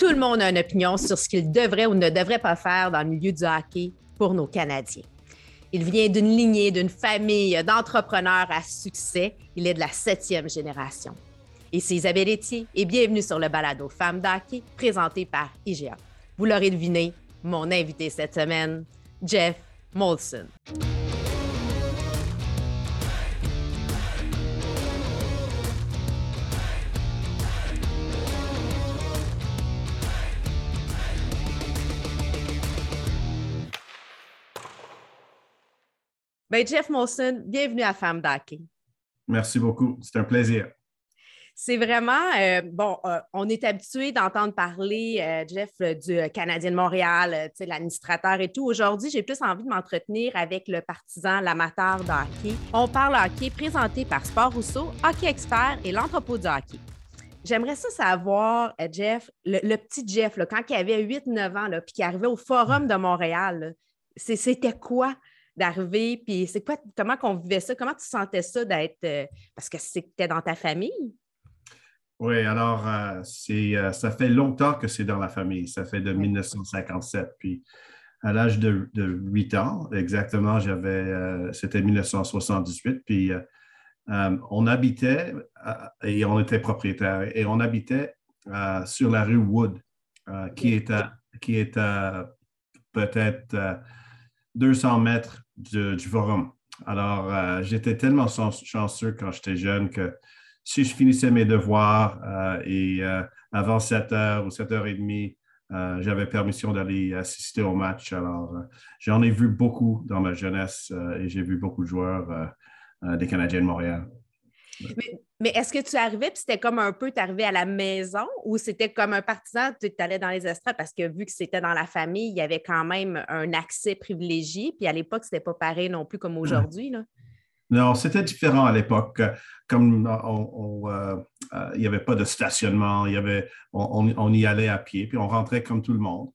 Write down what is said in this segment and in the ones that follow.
tout le monde a une opinion sur ce qu'il devrait ou ne devrait pas faire dans le milieu du hockey pour nos Canadiens. Il vient d'une lignée, d'une famille d'entrepreneurs à succès. Il est de la septième génération. Et c'est Isabelle Etier et bienvenue sur le balado Femmes d'hockey présenté par IGA. Vous l'aurez deviné, mon invité cette semaine, Jeff Molson. Ben, Jeff Molson, bienvenue à Femme d'Hockey. Merci beaucoup. C'est un plaisir. C'est vraiment, euh, bon, euh, on est habitué d'entendre parler, euh, Jeff, du Canadien de Montréal, l'administrateur et tout. Aujourd'hui, j'ai plus envie de m'entretenir avec le partisan, l'amateur de hockey. On parle hockey présenté par Sport Rousseau, Hockey Expert et l'entrepôt du hockey. J'aimerais ça savoir, Jeff, le, petit Jeff, quand il avait 8-9 ans, puis qui arrivait au Forum de Montréal, c'était quoi d'arriver, puis c'est quoi, comment qu'on vivait ça? Comment tu sentais ça d'être, euh, parce que c'était dans ta famille? Oui, alors, euh, c'est, euh, ça fait longtemps que c'est dans la famille. Ça fait de 1957. Puis, à l'âge de, de, 8 ans, exactement, j'avais, c'était 1978. Puis, on habitait et on était propriétaire et on habitait sur la rue Wood, qui est qui est peut-être 200 mètres du, forum. Alors, euh, j'étais tellement chanceux quand j'étais jeune que si je finissais mes devoirs euh, et euh, avant 7 h ou 7h30, j'avais permission d'aller assister au match. Alors, j'en ai vu beaucoup dans ma jeunesse et j'ai vu beaucoup de joueurs des Canadiens de Montréal. Mais, est-ce que tu arrivais, puis c'était comme un peu, tu arrivais à la maison ou c'était comme un partisan, tu allais dans les estrades parce que vu que c'était dans la famille, il y avait quand même un accès privilégié. Puis à l'époque, c'était pas pareil non plus comme aujourd'hui. Non, c'était différent à l'époque. Comme euh, euh, il n'y avait pas de stationnement, il y avait, on, y allait à pied, puis on rentrait comme tout le monde.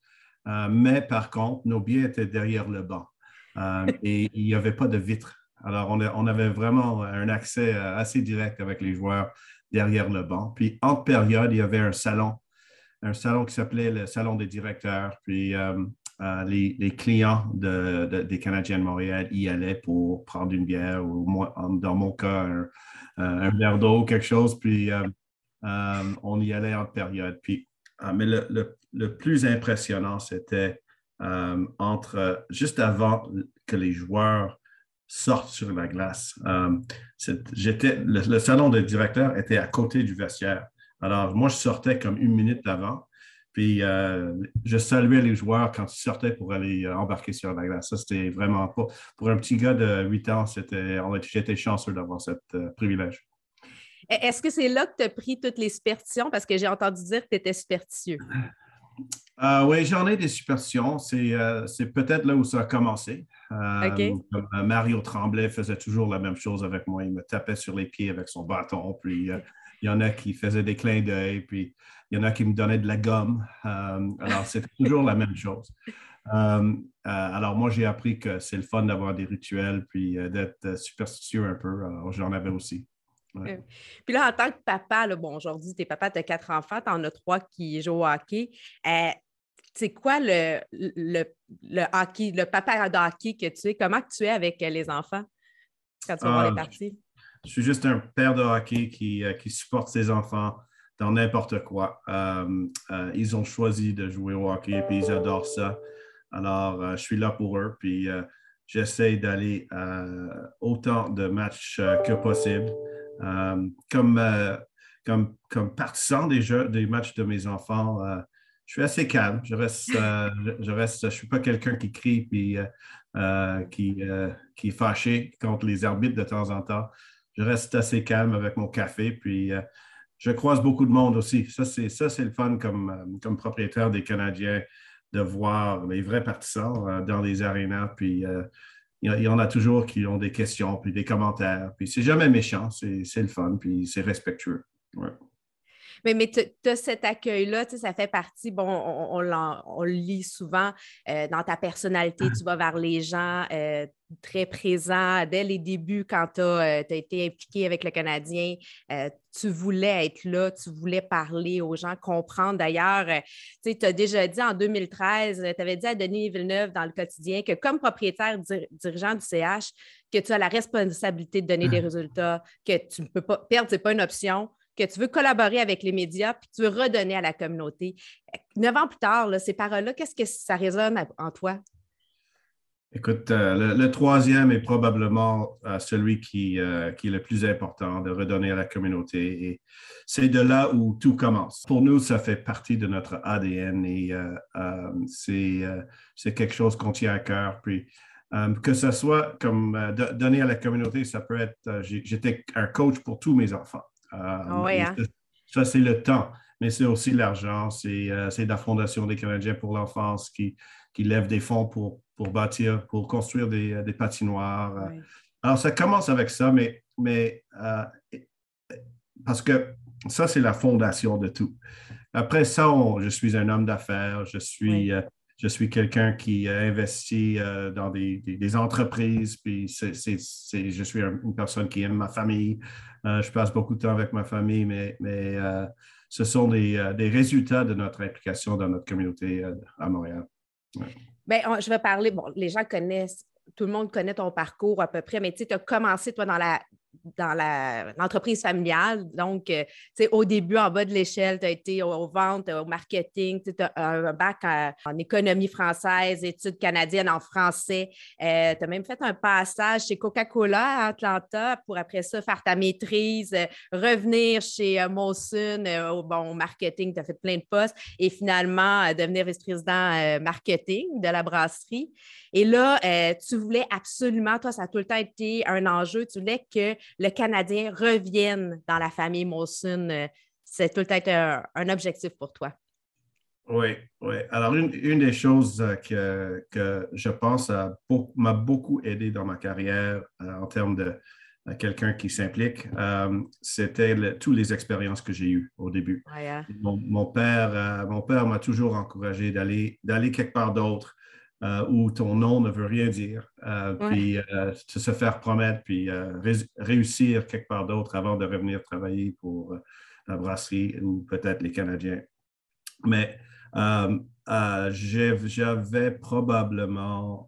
Euh, mais par contre, nos billets étaient derrière le banc et il n'y avait pas de vitre alors, on, avait vraiment un accès euh, assez direct avec les joueurs derrière le banc. Puis, entre périodes, il y avait un salon, un salon qui s'appelait le Salon des directeurs. Puis, euh, euh, les, clients des Canadiens de Montréal y allaient pour prendre une bière ou, dans mon cas, un, verre d'eau, quelque chose. Puis, on y allait entre périodes. Puis, mais le, le, plus impressionnant, c'était entre juste avant que les joueurs sortent sur la glace. Euh, j'étais, le, salon de directeur était à côté du vestiaire. Alors, moi, je sortais comme une minute avant, puis euh, je saluais les joueurs quand ils sortaient pour aller euh, embarquer sur la glace. Ça, c'était vraiment pas. Pour un petit gars de 8 ans, c'était, j'étais chanceux d'avoir ce privilège. E, est-ce que c'est là que tu as pris toutes les superstitions? Parce que j'ai entendu dire que tu étais superstitieux. oui, j'en ai des superstitions. C'est, c'est peut-être là où ça a commencé. Euh, euh, Mario Tremblay faisait toujours la même chose avec moi. Il me tapait sur les pieds avec son bâton. Puis euh, il y en a qui faisaient des clins d'œil. Puis il y en a qui me donnaient de la gomme. alors, c'était toujours la même chose. alors, moi, j'ai appris que c'est le fun d'avoir des rituels puis d'être superstitieux un peu. Alors, j'en avais aussi. Puis là, en tant que papa, bon, aujourd'hui, t'es papa, tu as quatre enfants, tu en as trois qui jouent au hockey c'est quoi le, le, le, hockey, le papa de hockey que tu es? Comment tu es avec euh, les enfants quand tu vas voir les ah, parties? Je suis juste un père de hockey qui, euh, qui supporte ses enfants dans n'importe quoi. Euh, ils ont choisi de jouer au hockey et ils adorent ça. Alors, je suis là pour eux. Puis, j'essaie d'aller autant de matchs que possible. Comme, comme, comme partisan des, jeux, des matchs de mes enfants, je suis assez calme. Je reste, euh, je, reste, je suis pas quelqu'un qui crie puis euh, euh, qui, qui est fâché contre les arbitres de temps en temps. Je reste assez calme avec mon café, puis je croise beaucoup de monde aussi. Ça, c'est ça, c'est le fun comme, comme propriétaire des Canadiens de voir les vrais partisans dans les arénas. Puis il y, en a toujours qui ont des questions, puis des commentaires. Puis c'est jamais méchant, c'est le fun, puis c'est respectueux. Mais, mais tu as cet accueil-là, ça fait partie, bon, on, on, le lit souvent euh, dans ta personnalité, tu vas vers les gens euh, très présents dès les débuts quand tu as, euh, été impliqué avec le Canadien. tu voulais être là, tu voulais parler aux gens, comprendre. D'ailleurs, tu as déjà dit en 2013, tu avais dit à Denis Villeneuve dans le quotidien que comme propriétaire dirigeant du CH, que tu as la responsabilité de donner des mmh. résultats, que tu ne peux pas perdre, ce n'est pas une option que tu veux collaborer avec les médias, puis tu veux redonner à la communauté. Neuf ans plus tard, ces paroles-là, qu'est-ce que ça résonne en toi? Écoute, euh, le, troisième est probablement euh, celui qui, euh, qui, est le plus important, de redonner à la communauté. C'est de là où tout commence. Pour nous, ça fait partie de notre ADN et c'est quelque chose qu'on tient à cœur. Puis, que ce soit comme donner à la communauté, ça peut être, j'étais un coach pour tous mes enfants. Euh, ah hein? Ça, c'est le temps, mais c'est aussi l'argent. Euh, c'est la Fondation des Canadiens pour l'enfance qui, qui lève des fonds pour, pour bâtir, pour construire des, euh, des patinoires. Alors, ça commence avec ça, mais, mais parce que ça, c'est la fondation de tout. Après ça, je suis un homme d'affaires, je suis, je suis quelqu'un qui investit euh, dans des, entreprises, puis je suis une personne qui aime ma famille. Euh, je passe beaucoup de temps avec ma famille, mais, euh, ce sont des, résultats de notre implication dans notre communauté à Montréal. Bien, je vais parler, bon, les gens connaissent, tout le monde connaît ton parcours à peu près, mais tu as commencé, toi, dans la dans l'entreprise familiale. Donc, euh, au début, en bas de l'échelle, tu as été aux, ventes, au marketing, tu as un bac en, économie française, études canadiennes en français. Euh, tu as même fait un passage chez Coca-Cola à Atlanta pour après ça faire ta maîtrise, euh, revenir chez Molson au bon marketing, tu as fait plein de postes et finalement devenir vice-président marketing de la brasserie. Et là, tu voulais absolument, toi, ça a tout le temps été un enjeu, tu voulais que le Canadien revienne dans la famille Molson. Euh, c'est tout être un, un, objectif pour toi. Oui, oui. Alors, une, des choses euh, que, que je pense m'a beaucoup aidé dans ma carrière euh, en termes de quelqu'un qui s'implique, c'était toutes les expériences que j'ai eues au début. Hein. mon, père, mon père m'a toujours encouragé d'aller quelque part d'autre, euh, où ton nom ne veut rien dire, euh, puis euh, se faire promettre, puis réussir quelque part d'autre avant de revenir travailler pour la brasserie ou peut-être les Canadiens. Mais j'avais probablement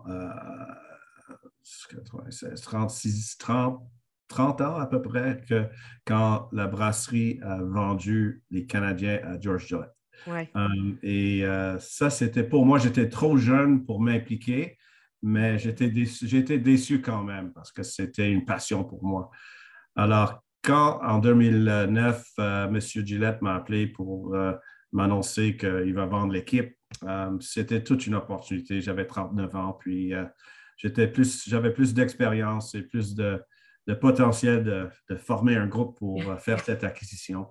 36, 30, 30 ans à peu près que quand la brasserie a vendu les Canadiens à George Gillette. Euh, et euh, ça, c'était pour moi, j'étais trop jeune pour m'impliquer, mais j'étais déçu, déçu quand même parce que c'était une passion pour moi. Alors, quand en 2009, euh, M. Gillette m'a appelé pour m'annoncer qu'il va vendre l'équipe, c'était toute une opportunité. J'avais 39 ans, puis j'étais plus, j'avais plus d'expérience et plus de, potentiel de, de, former un groupe pour faire cette acquisition.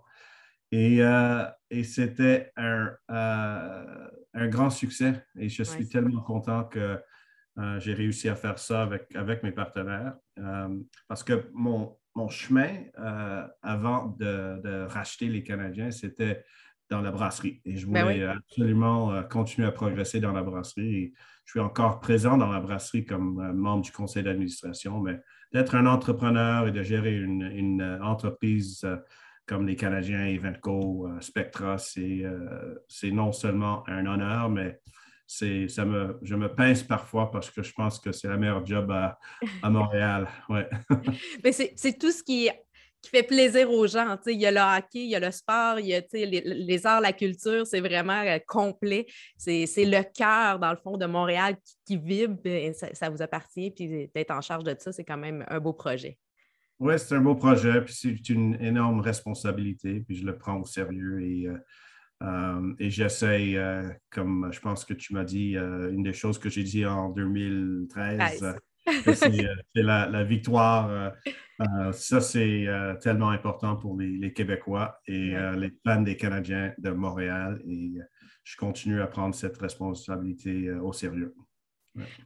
Euh, et, c'était un, euh, un, grand succès. Et je suis tellement content que euh, j'ai réussi à faire ça avec, avec mes partenaires. parce que mon, mon chemin avant de, de, racheter les Canadiens, c'était dans la brasserie. Et je ben voulais absolument continuer à progresser dans la brasserie. Et je suis encore présent dans la brasserie comme membre du conseil d'administration, mais d'être un entrepreneur et de gérer une, une entreprise comme les Canadiens Eventco, euh, Spectra, euh, c'est non seulement un honneur, mais ça me, je me pince parfois parce que je pense que c'est la meilleure job à, Montréal. Mais c'est tout ce qui, qui, fait plaisir aux gens. Il y a le hockey, il y a le sport, il y a les, arts, la culture, c'est vraiment euh, complet. C'est le cœur, dans le fond, de Montréal qui, vibre. Ça, ça, vous appartient. Puis d'être en charge de ça, c'est quand même un beau projet. Oui, c'est un beau projet, puis c'est une énorme responsabilité, puis je le prends au sérieux et, euh, euh, et j'essaie, euh, comme je pense que tu m'as dit, une des choses que j'ai dit en 2013, c'est la, victoire. ça, c'est tellement important pour les, les Québécois et les fans des Canadiens de Montréal et je continue à prendre cette responsabilité au sérieux.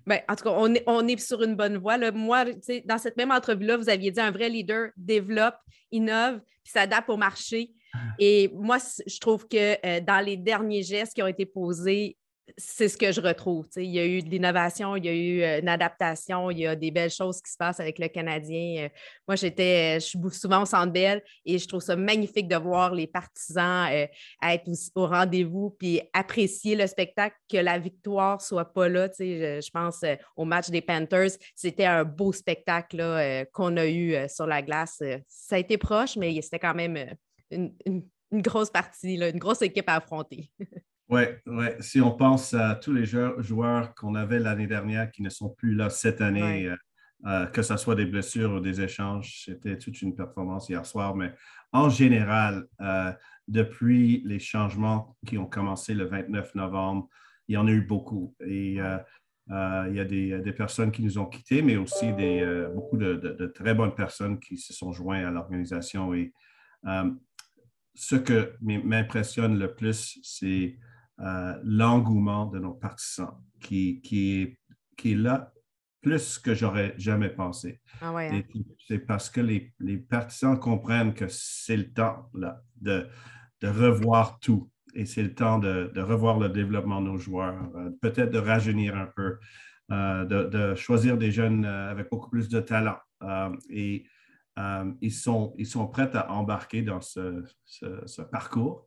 Ben, en tout cas, on est, on est sur une bonne voie. Là. Moi, dans cette même entrevue-là, vous aviez dit un vrai leader développe, innove, puis s'adapte au marché. Et moi, je trouve que dans les derniers gestes qui ont été posés, c'est ce que je retrouve. Il y a eu de l'innovation, il y a eu euh, une adaptation, il y a des belles choses qui se passent avec le Canadien. Euh, moi, j'étais, je suis souvent au Centre Bell et je trouve ça magnifique de voir les partisans euh, être au rendez-vous puis apprécier le spectacle, que la victoire soit pas là. Je, pense au match des Panthers, c'était un beau spectacle qu'on a eu sur la glace. Ça a été proche, mais c'était quand même une, grosse partie, une grosse équipe à affronter. Oui, ouais. si on pense à tous les joueurs qu'on avait l'année dernière qui ne sont plus là cette année, euh, euh, que ce soit des blessures ou des échanges, c'était toute une performance hier soir. Mais en général, euh, depuis les changements qui ont commencé le 29 novembre, il y en a eu beaucoup. Et il y a des, personnes qui nous ont quittés, mais aussi des, beaucoup de, de, très bonnes personnes qui se sont joints à l'organisation. Et ce que m'impressionne le plus, c'est euh, l'engouement de nos partisans qui, qui, est, qui est là plus que j'aurais jamais pensé. Ah hein? C'est parce que les, les, partisans comprennent que c'est le temps là, de, de revoir tout et c'est le temps de, de, revoir le développement de nos joueurs, euh, peut-être de rajeunir un peu, euh, de, de, choisir des jeunes avec beaucoup plus de talent. et ils, sont, ils sont prêts à embarquer dans ce, ce, ce parcours.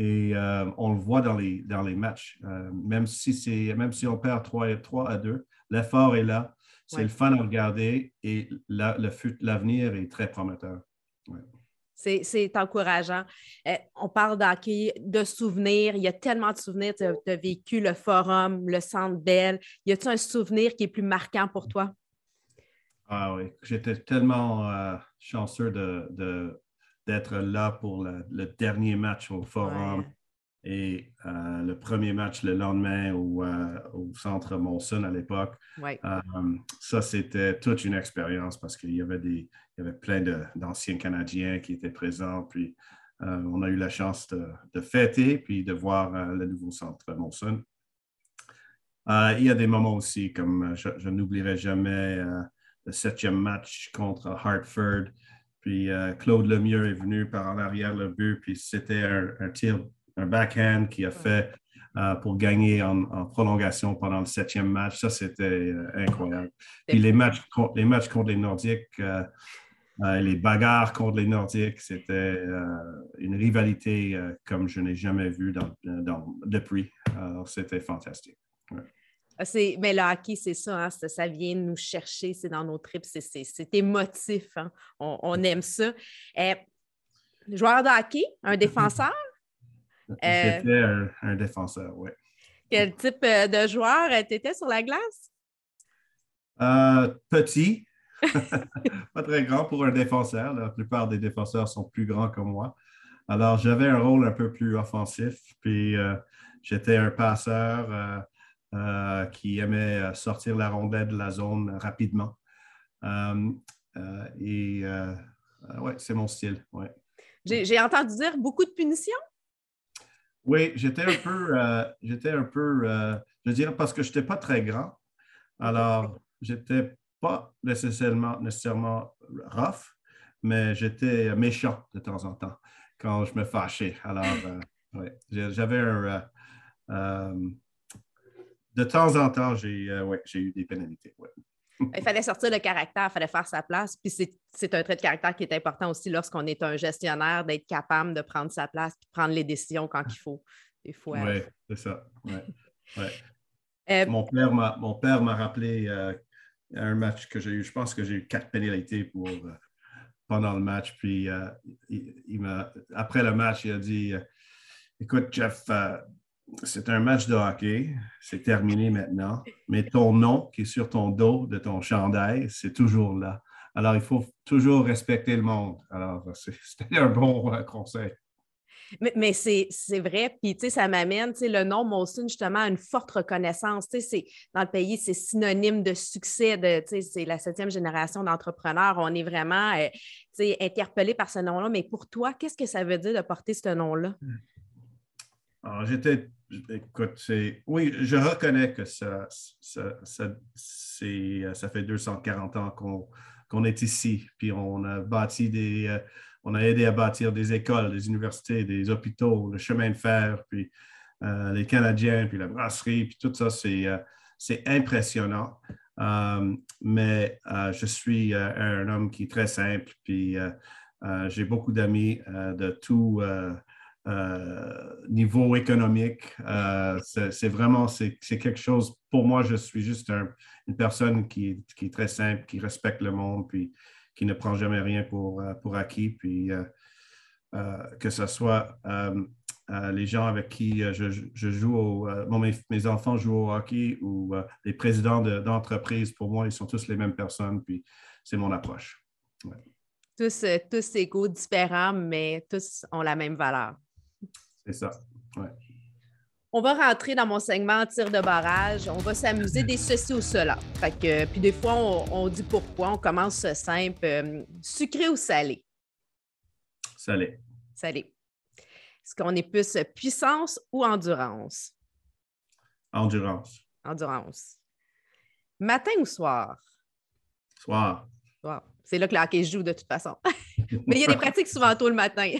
Et euh, on le voit dans les, dans les matchs. Euh, même, si même si on perd 3, 3 à 2, l'effort est là. C'est le fun à regarder et l'avenir est très prometteur. C'est encourageant. Euh, on parle d'hockey, de souvenirs. Il y a tellement de souvenirs. Tu as, vécu le forum, le centre Bell. Y a-t-il un souvenir qui est plus marquant pour toi? Ah oui, j'étais tellement chanceux de, d'être là pour le, dernier match au Forum et euh, le premier match le lendemain au, euh, Centre Monson à l'époque. Euh, ça, c'était toute une expérience parce qu'il y avait, des, il y avait plein d'anciens Canadiens qui étaient présents. Puis on a eu la chance de, fêter puis de voir le nouveau Centre Monson. il y a des moments aussi, comme je, je n'oublierai jamais le septième match contre Hartford. Puis euh, Claude Lemieux est venu par en arrière le but, puis c'était un, tir, un backhand qui a fait euh, pour gagner en, prolongation pendant le septième match. Ça, c'était euh, incroyable. Puis les matchs, les matchs contre les Nordiques, les bagarres contre les Nordiques, c'était une rivalité comme je n'ai jamais vu dans, depuis. Alors, c'était fantastique. Mais le hockey, c'est ça, hein, ça, vient nous chercher, c'est dans nos tripes, c'est émotif, hein, on, aime ça. Euh, joueur de hockey, un défenseur? C'était euh, un, défenseur, oui. Quel type euh, de joueur tu étais sur la glace? petit, pas très grand pour un défenseur. La plupart des défenseurs sont plus grands que moi. Alors, j'avais un rôle un peu plus offensif, puis j'étais un passeur euh, qui aimait euh, sortir la rondelle de la zone rapidement. Euh, et ouais, c'est mon style. Ouais. J'ai entendu dire beaucoup de punitions. Oui, j'étais un peu, j'étais un peu, je dirais parce que je n'étais pas très grand. Alors, j'étais pas nécessairement, nécessairement rough, mais j'étais méchant de temps en temps quand je me fâchais. Alors, ouais, j'avais un, de temps en temps, j'ai euh, eu des pénalités. Il fallait sortir le caractère, il fallait faire sa place. Puis c'est un trait de caractère qui est important aussi lorsqu'on est un gestionnaire, d'être capable de prendre sa place et prendre les décisions quand il faut. Oui, c'est ça. Euh, mon père m'a rappelé euh, un match que j'ai eu. Je pense que j'ai eu quatre pénalités pour, pendant le match. Puis il, après le match, il a dit Écoute, Jeff, c'est un match de hockey, c'est terminé maintenant, mais ton nom qui est sur ton dos de ton chandail, c'est toujours là. Alors, il faut toujours respecter le monde. Alors, c'était un bon euh, conseil. Mais, c'est, vrai, puis tu sais, ça m'amène, tu sais, le nom Molson, justement, à une forte reconnaissance. Tu sais, dans le pays, c'est synonyme de succès, de, tu sais, c'est la septième génération d'entrepreneurs. On est vraiment, euh, tu sais, interpellé par ce nom-là. Mais pour toi, qu'est-ce que ça veut dire de porter ce nom-là? Alors, j'étais Écoute. Oui, je reconnais que ça, ça, ça, ça fait 240 ans qu'on est ici, puis on a bâti des. Euh, on a aidé à bâtir des écoles, des universités, des hôpitaux, le chemin de fer, puis euh, les Canadiens, puis la brasserie, puis tout ça, c'est euh, impressionnant. Euh, mais je suis un homme qui est très simple, puis j'ai beaucoup d'amis de tout niveau économique. c'est vraiment, c'est quelque chose, pour moi, je suis juste une personne qui, qui, est très simple, qui respecte le monde, puis qui ne prend jamais rien pour, pour acquis, puis que ce soit les gens avec qui euh, je, joue, euh, mes, enfants jouent au hockey ou euh, les présidents d'entreprise, pour moi, ils sont tous les mêmes personnes, puis c'est mon approche. Tous, tous égaux, différents, mais tous ont la même valeur. C'est ça, On va rentrer dans mon segment tir de barrage. On va s'amuser des ceci ou cela. puis des fois, on, dit pourquoi. On commence simple. sucré ou salé? Salé. Salé. Est-ce qu'on est plus puissance ou endurance? Endurance. Endurance. Matin ou soir? Soir. C'est là que le hockey joue de toute façon. Mais il y a des pratiques souvent tôt le matin.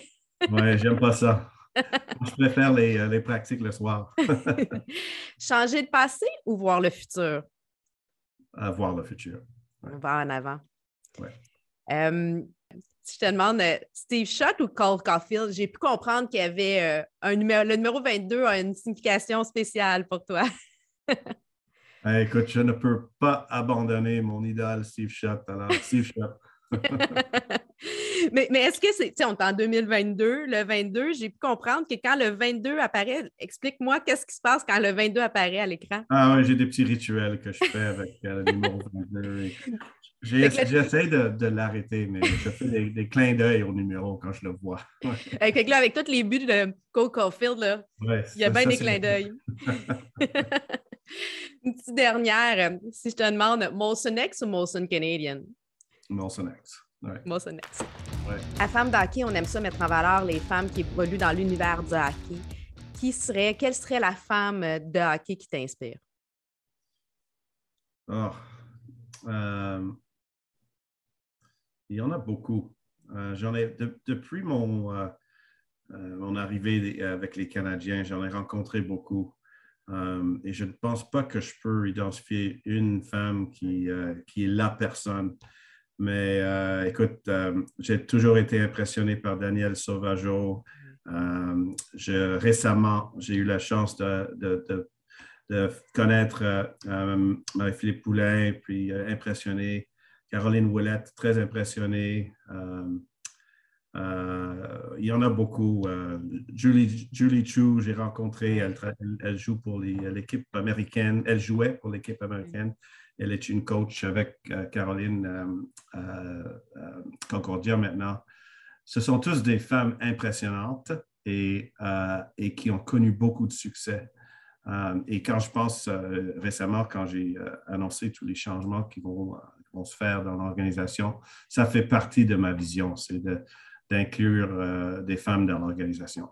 oui, j'aime pas ça. Je préfère les, euh, les pratiques le soir. Changer de passé ou voir le futur? voir le futur. Voir en avant. Ouais. Euh, si je te demande euh, Steve Schott ou Cole Caulfield, j'ai pu comprendre qu'il y avait euh, un numéro, le numéro 22 a une signification spéciale pour toi. Eh, écoute, je ne peux pas abandonner mon idole Steve Schott. Alors, Steve Schott. Mais, mais est-ce que c'est, tu sais, on est en 2022, le 22, j'ai pu comprendre que quand le 22 apparaît, explique-moi qu'est-ce qui se passe quand le 22 apparaît à l'écran. Ah oui, j'ai des petits rituels que je fais avec euh, le numéro 22. J'essaie de, l'arrêter, mais je fais des, clins d'œil au numéro quand je le vois. Avec, là, avec tous les buts de Cole Caulfield, là, il y a bien des clins d'œil. Une petite dernière, si je te demande, Molson X ou Molson Canadian? Molson X. Ouais. Molson X. À Femme d'hockey, on aime ça mettre en valeur les femmes qui évoluent dans l'univers du hockey. Qui serait, quelle serait la femme de hockey qui t'inspire? Oh. Il y en a beaucoup. Euh, j'en ai, depuis mon, euh, euh, mon arrivée avec les Canadiens, j'en ai rencontré beaucoup. et je ne pense pas que je peux identifier une femme qui, qui est la personne. Mais écoute, j'ai toujours été impressionné par Daniel Sauvageau. Je, récemment, j'ai eu la chance de, connaître Marie-Philippe Poulain, puis impressionné Caroline Ouellette, très impressionnée. Euh, euh, il y en a beaucoup. Euh, Julie, Julie Chu, j'ai rencontré, elle, joue pour l'équipe américaine. Elle jouait pour l'équipe américaine. Elle est une coach avec Caroline Concordia maintenant. Ce sont tous des femmes impressionnantes et, et qui ont connu beaucoup de succès. et quand je pense récemment, quand j'ai annoncé tous les changements qui vont se faire dans l'organisation. Ça fait partie de ma vision, c'est d'inclure euh, des femmes dans l'organisation.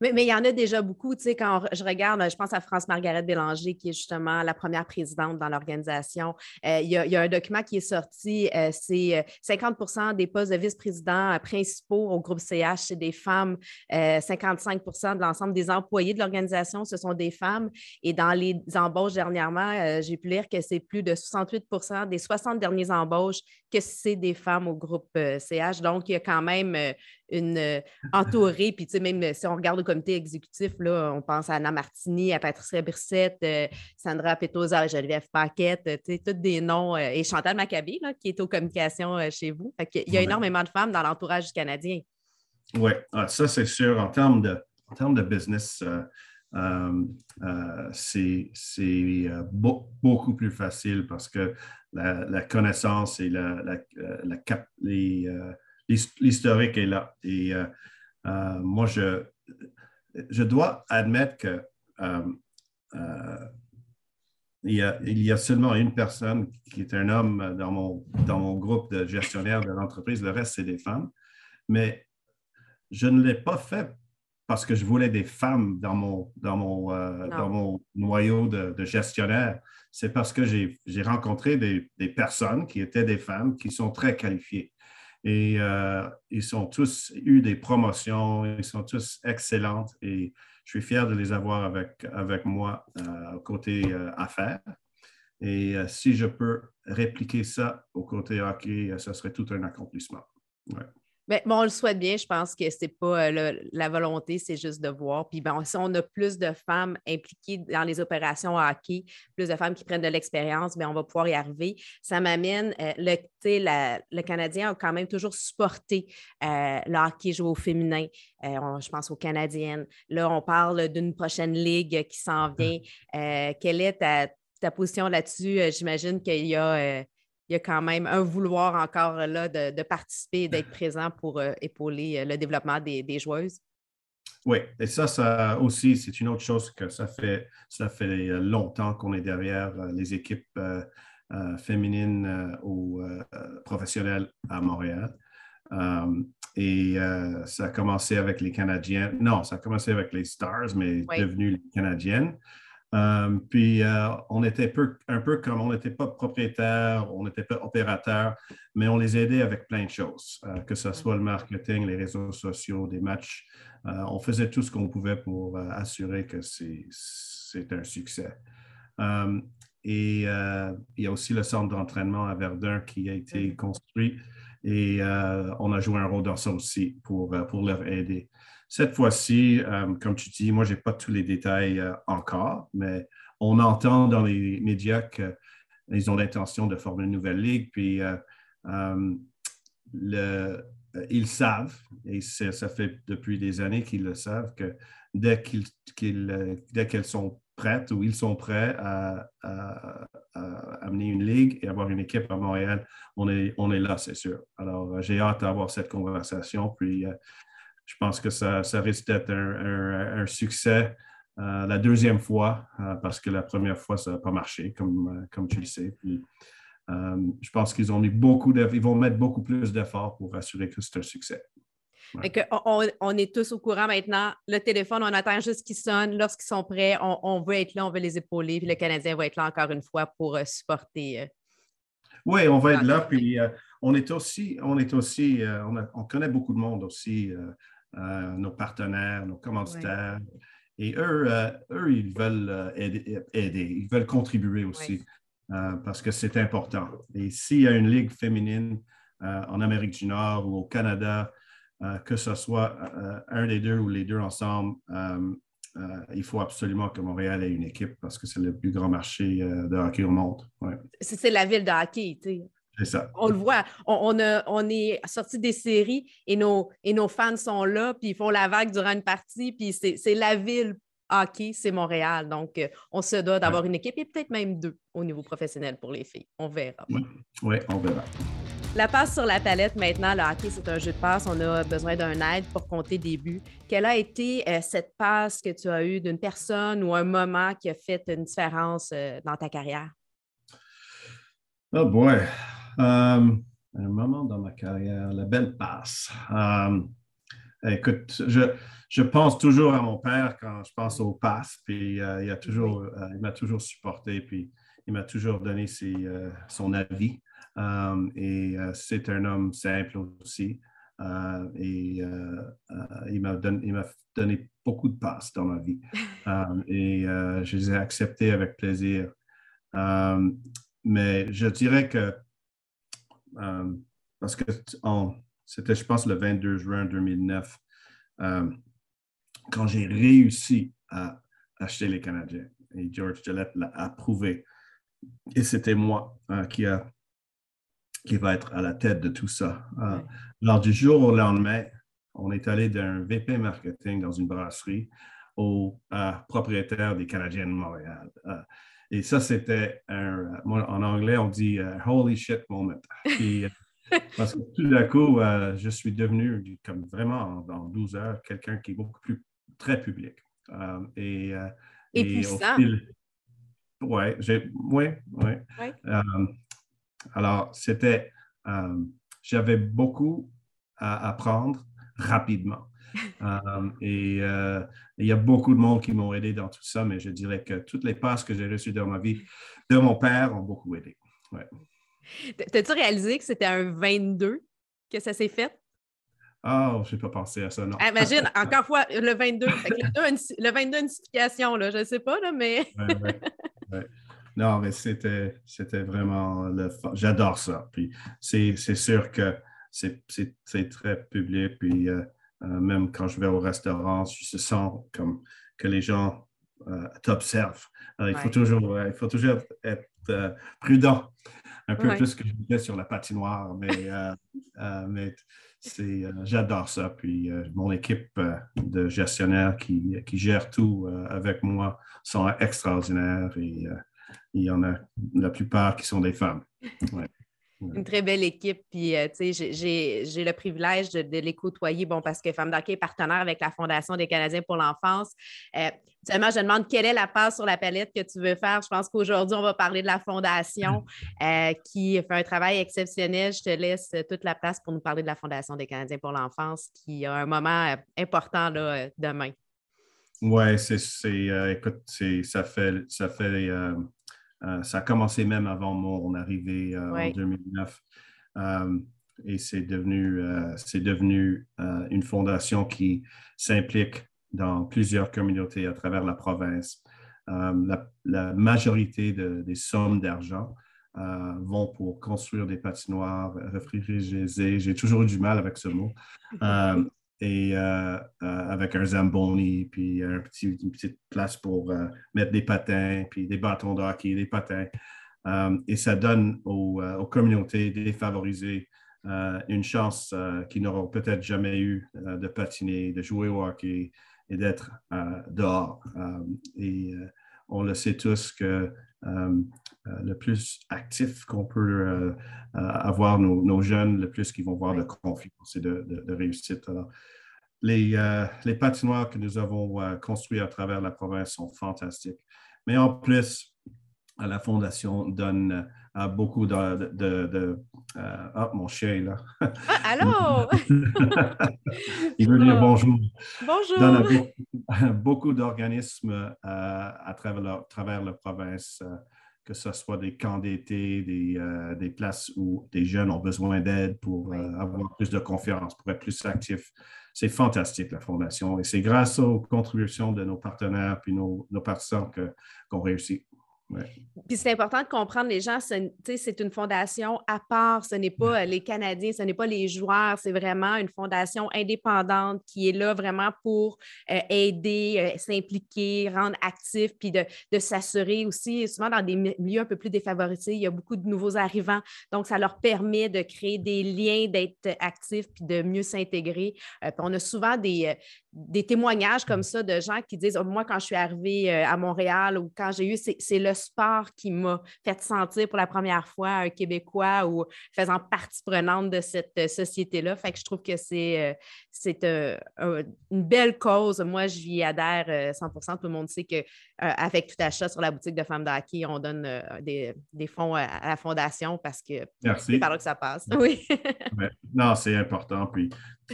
Mais, il y en a déjà beaucoup. Tu sais, quand je regarde, je pense à France-Margaret Bélanger, qui est justement la première présidente dans l'organisation. Euh, il, y a, un document qui est sorti, euh, c'est 50% euh, des postes de vice-présidents principaux au groupe CH, c'est des femmes. 55% de l'ensemble des employés de l'organisation, ce sont des femmes. Et dans les embauches dernièrement, j'ai pu lire que c'est plus de 68% des 60 derniers embauches que c'est des femmes au groupe CH. Donc, il y a quand même une euh, entourée. Puis, tu sais, même si on regarde le comité exécutif, là, on pense à Anna Martini, à Patricia Brissette, euh, Sandra Petosa, Geneviève Paquette, euh, tu sais, tous des noms, et Chantal Maccabé, là, qui est aux communications chez vous. il y a énormément de femmes dans l'entourage canadien. Oui, ah, ça, c'est sûr. En termes de, en termes de business, c'est beaucoup plus facile parce que la, connaissance et la, la, la les, l'historique est là. Et euh, euh, moi, je, je dois admettre que euh, il y, a, il, y a, seulement une personne qui est un homme dans mon, dans mon groupe de gestionnaires de l'entreprise. Le reste, c'est des femmes. Mais je ne l'ai pas fait parce que je voulais des femmes dans mon, dans mon, dans mon noyau de, de gestionnaires. C'est parce que j'ai rencontré des, des, personnes qui étaient des femmes qui sont très qualifiées. Et ils ont tous eu des promotions, ils sont tous excellents et je suis fier de les avoir avec, avec moi côté affaires. Et si je peux répliquer ça au côté hockey, ce serait tout un accomplissement. Ben, bon, on le souhaite bien. Je pense que c'est pas euh, la volonté, c'est juste de voir. Puis bon, si on a plus de femmes impliquées dans les opérations hockey, plus de femmes qui prennent de l'expérience, bien, on va pouvoir y arriver. Ça m'amène, euh, le, le Canadien a quand même toujours supporté euh, le hockey joué au féminin. je pense aux Canadiennes. Là, on parle d'une prochaine ligue qui s'en vient. quelle est ta, ta position là-dessus? J'imagine qu'il y a il y a quand même un vouloir encore là de, participer et d'être présent pour euh, épauler euh, le développement des, joueuses. Oui, et ça, ça aussi, c'est une autre chose que ça fait, ça fait longtemps qu'on est derrière euh, les équipes féminines ou professionnelles à Montréal. et ça a commencé avec les Canadiens. Non, ça a commencé avec les Stars, mais devenu les Canadiennes. Euh, puis, euh, on était un peu comme on n'était pas propriétaire, on n'était pas opérateur, mais on les aidait avec plein de choses, euh, que ce soit le marketing, les réseaux sociaux, des matchs. on faisait tout ce qu'on pouvait pour assurer que c'est un succès. et il y a aussi le centre d'entraînement à Verdun qui a été construit et on a joué un rôle dans ça aussi pour, pour leur aider. Cette fois-ci, euh, comme tu dis, moi, je n'ai pas tous les détails euh, encore, mais on entend dans les médias qu'ils ont l'intention de former une nouvelle ligue, puis euh, ils savent, et ça fait depuis des années qu'ils le savent, que dès qu'elles sont prêtes ou ils sont prêts à, amener une ligue et avoir une équipe à Montréal, on est, on est là, c'est sûr. Alors, j'ai hâte d'avoir cette conversation. Puis, je pense que ça, risque d'être un, succès euh, la deuxième fois, euh, parce que la première fois, ça n'a pas marché, comme, euh, comme tu le sais. je pense qu'ils ont mis beaucoup ils vont mettre beaucoup plus d'efforts pour assurer que c'est un succès. on, est tous au courant maintenant. Le téléphone, on attend juste qu'il sonne. Lorsqu'ils sont prêts, on, veut être là, on veut les épauler. Puis le Canadien va être là encore une fois pour supporter. oui, on va être là. Puis on est aussi, on est aussi, on, connaît beaucoup de monde aussi nos partenaires, nos commanditaires. Et eux, euh, eux, ils veulent euh, aider, ils veulent contribuer aussi parce que c'est important. Et s'il y a une ligue féminine en Amérique du Nord ou au Canada, que ce soit un des deux ou les deux ensemble, il faut absolument que Montréal ait une équipe parce que c'est le plus grand marché de hockey au monde. C'est la ville de hockey, tu sais. On le voit. On, est sorti des séries et nos, et nos fans sont là, puis ils font la vague durant une partie, puis c'est la ville hockey, c'est Montréal. Donc, euh, on se doit d'avoir une équipe et peut-être même deux au niveau professionnel pour les filles. On verra. Oui, on verra. La passe sur la palette maintenant, le hockey, c'est un jeu de passe. On a besoin d'un aide pour compter des buts. Quelle a été euh, cette passe que tu as eue d'une personne ou un moment qui a fait une différence euh, dans ta carrière? Oh boy, euh, un moment dans ma carrière, la belle passe. Euh, écoute, je, pense toujours à mon père quand je pense aux passes, puis euh, il, a toujours, il m'a toujours supporté, puis il m'a toujours donné son avis. et c'est un homme simple aussi. et il m'a donné, donné, beaucoup de passes dans ma vie. et je les ai acceptées avec plaisir. mais je dirais que euh, parce que c'était, je pense, le 22 juin 2009, euh, quand j'ai réussi à acheter les Canadiens. Et George Gillette l'a approuvé. Et c'était moi euh, qui, a, qui va être à la tête de tout ça. Alors, du jour au lendemain, on est allé d'un VP marketing dans une brasserie au propriétaire des Canadiens de Montréal. Et ça, c'était un, en anglais, on dit euh, holy shit moment. Euh, parce que tout d'un coup, euh, je suis devenu, comme vraiment dans 12 heures, quelqu'un qui est beaucoup plus très public. et, et, puissant. Oui, oui, oui. alors, c'était, j'avais beaucoup à apprendre rapidement. Euh, et euh, il y a beaucoup de monde qui m'ont aidé dans tout ça, mais je dirais que toutes les passes que j'ai reçues dans ma vie de mon père ont beaucoup aidé. Ouais. T'as-tu réalisé que c'était un 22 que ça s'est fait? Ah, oh, je n'ai pas pensé à ça, non. Ah, imagine, encore une fois, le 22. le 22, une notification, là, je ne sais pas, là, mais. Non, mais c'était, c'était vraiment le J'adore ça. Puis c'est, sûr que c'est, très public. Puis euh, même quand je vais au restaurant, je sens comme que les gens euh, t'observent. il, faut toujours, il faut toujours être prudent. Un peu plus que je disais sur la patinoire, mais, mais c'est, j'adore ça. Puis mon équipe de gestionnaires qui, qui gère tout avec moi sont extraordinaires et il y en a la plupart qui sont des femmes. Une très belle équipe. Puis, euh, tu sais, j'ai le privilège de, les côtoyer, bon, parce que Femme d'Hockey est partenaire avec la Fondation des Canadiens pour l'enfance. Euh, seulement, je demande quelle est la passe sur la palette que tu veux faire. Je pense qu'aujourd'hui, on va parler de la Fondation euh, qui fait un travail exceptionnel. Je te laisse toute la place pour nous parler de la Fondation des Canadiens pour l'enfance qui a un moment important là, demain. Oui, c'est, écoute, ça fait, ça fait euh, ça a commencé même avant mon arrivée euh, en 2009. Euh, et c'est devenu, c'est devenu une fondation qui s'implique dans plusieurs communautés à travers la province. La, majorité des sommes d'argent vont pour construire des patinoires réfrigérées. J'ai toujours eu du mal avec ce mot et euh, euh, avec un Zamboni, puis une petite place pour euh, mettre des patins, puis des bâtons de hockey, des patins. et ça donne aux, communautés défavorisées une chance qu'ils n'auront peut-être jamais eu de patiner, de jouer au hockey et d'être dehors. et on le sait tous que le plus actif qu'on peut avoir nos, jeunes, le plus qu'ils vont voir de confiance et de, de, de réussite. Alors, euh, les, patinoires que nous avons euh, construits à travers la province sont fantastiques. Mais en plus, la Fondation donne euh, beaucoup de... de, ah, mon chien là. Ah, allô? Il veut dire bonjour. Bonjour. Donne beaucoup d'organismes à travers, travers la province que ce soit des camps d'été, des, des, places où des jeunes ont besoin d'aide pour avoir plus de confiance, pour être plus actifs c'est fantastique, la Fondation. Et c'est grâce aux contributions de nos partenaires puis nos, nos partisans qu'on réussit. Puis c'est important de comprendre les gens, c'est une fondation à part, ce n'est pas euh, les Canadiens, ce n'est pas les joueurs, c'est vraiment une fondation indépendante qui est là vraiment pour euh, aider, euh, s'impliquer, rendre actif, puis de, s'assurer aussi, souvent dans des milieux un peu plus défavorisés, il y a beaucoup de nouveaux arrivants, donc ça leur permet de créer des liens, d'être actifs, puis de mieux s'intégrer. on a souvent des, des témoignages comme ça de gens qui disent, oh, moi quand je suis arrivée à Montréal ou quand j'ai eu, c'est le sport qui m'a fait sentir pour la première fois un Québécois ou faisant partie prenante de cette euh, société-là. Fait que je trouve que c'est euh, euh, une belle cause. Moi, j'y adhère 100% Tout le monde sait qu'avec tout achat sur la boutique de Femmes d'Hockey, on donne des, fonds à, la fondation parce que c'est par là que ça passe. Oui. Non, c'est important. Puis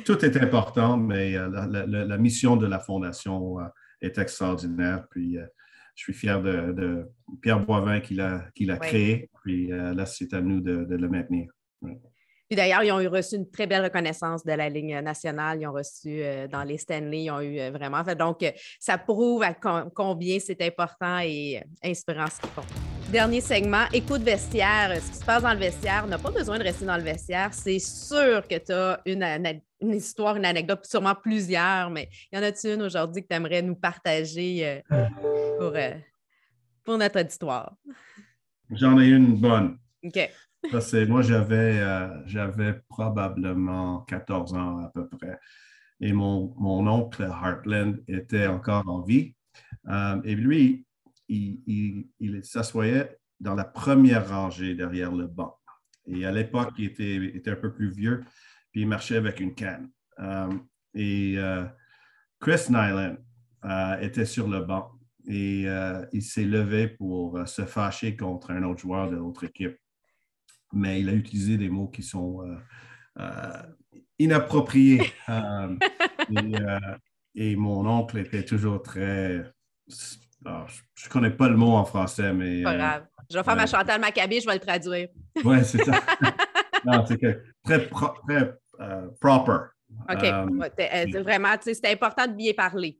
tout est important, mais la, mission de la fondation est extraordinaire. Puis je suis fier de, Pierre Boivin qui l'a créé. Puis euh, là, c'est à nous de, le maintenir. Puis d'ailleurs, ils ont eu reçu une très belle reconnaissance de la ligne nationale. Ils ont reçu euh, dans les Stanley, ils ont eu euh, vraiment fait. Donc, ça prouve à combien c'est important et inspirant ce qu'ils font. Dernier segment, écoute vestiaire. Ce qui se passe dans le vestiaire, on n'a pas besoin de rester dans le vestiaire. C'est sûr que tu as une, histoire, une anecdote, sûrement plusieurs, mais y en a-tu une aujourd'hui que tu aimerais nous partager euh, pour, euh, pour notre histoire? J'en ai une bonne. OK. moi, j'avais, euh, j'avais probablement 14 ans à peu près. Et mon, mon oncle Heartland était encore en vie. et lui, il, s'assoyait dans la première rangée derrière le banc. Et à l'époque, il était, un peu plus vieux, puis il marchait avec une canne. Euh, et euh, Chris Nyland euh, était sur le banc et il s'est levé pour se fâcher contre un autre joueur de l'autre équipe. Mais il a utilisé des mots qui sont inappropriés. et, mon oncle était toujours très je ne connais pas le mot en français, mais. Pas euh, grave. Je vais faire ma Chantal Maccabé, je vais le traduire. Oui, c'est ça. non, c'est très, très proper. OK. vraiment, c'était important de bien parler.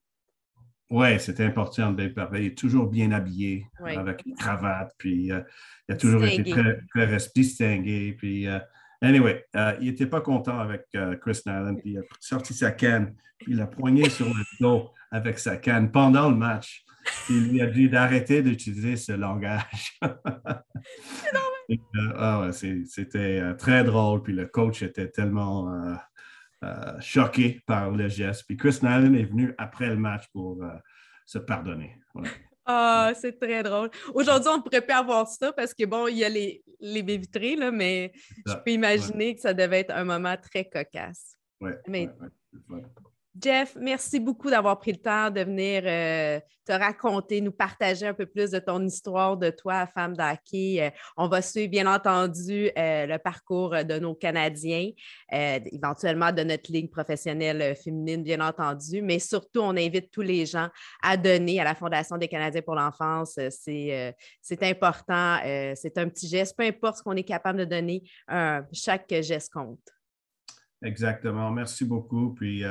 Oui, c'était important de bien parler. Il est toujours bien habillé, avec une cravate, puis il a toujours été très, très distingué. Puis, Anyway, euh, il n'était pas content avec euh, Chris Allen, puis il a sorti sa canne, puis il a poigné sur le dos avec sa canne pendant le match. Il lui a dit d'arrêter d'utiliser ce langage. euh, ah C'était euh, très drôle, puis le coach était tellement choqué par le geste. Puis Chris Allen est venu après le match pour se pardonner. Ah, c'est très drôle. Aujourd'hui, on ne pourrait pas avoir ça parce que, bon, il y a les, les baies vitrées, là, mais je peux imaginer que ça devait être un moment très cocasse. Oui. Jeff, merci beaucoup d'avoir pris le temps de venir euh, te raconter, nous partager un peu plus de ton histoire de toi, femme d'hockey. Euh, on va suivre, bien entendu, euh, le parcours de nos Canadiens, éventuellement de notre ligue professionnelle féminine, bien entendu, mais surtout, on invite tous les gens à donner à la Fondation des Canadiens pour l'enfance. C'est important, c'est un petit geste, peu importe ce qu'on est capable de donner, chaque geste compte. Exactement. Merci beaucoup. Puis,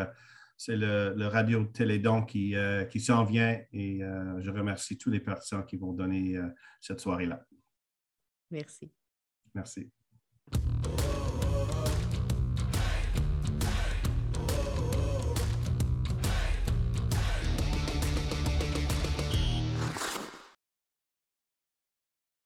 c'est le, radio Télédon qui, euh, qui s'en vient et euh, je remercie tous les personnes qui vont donner euh, cette soirée-là. Merci. Merci.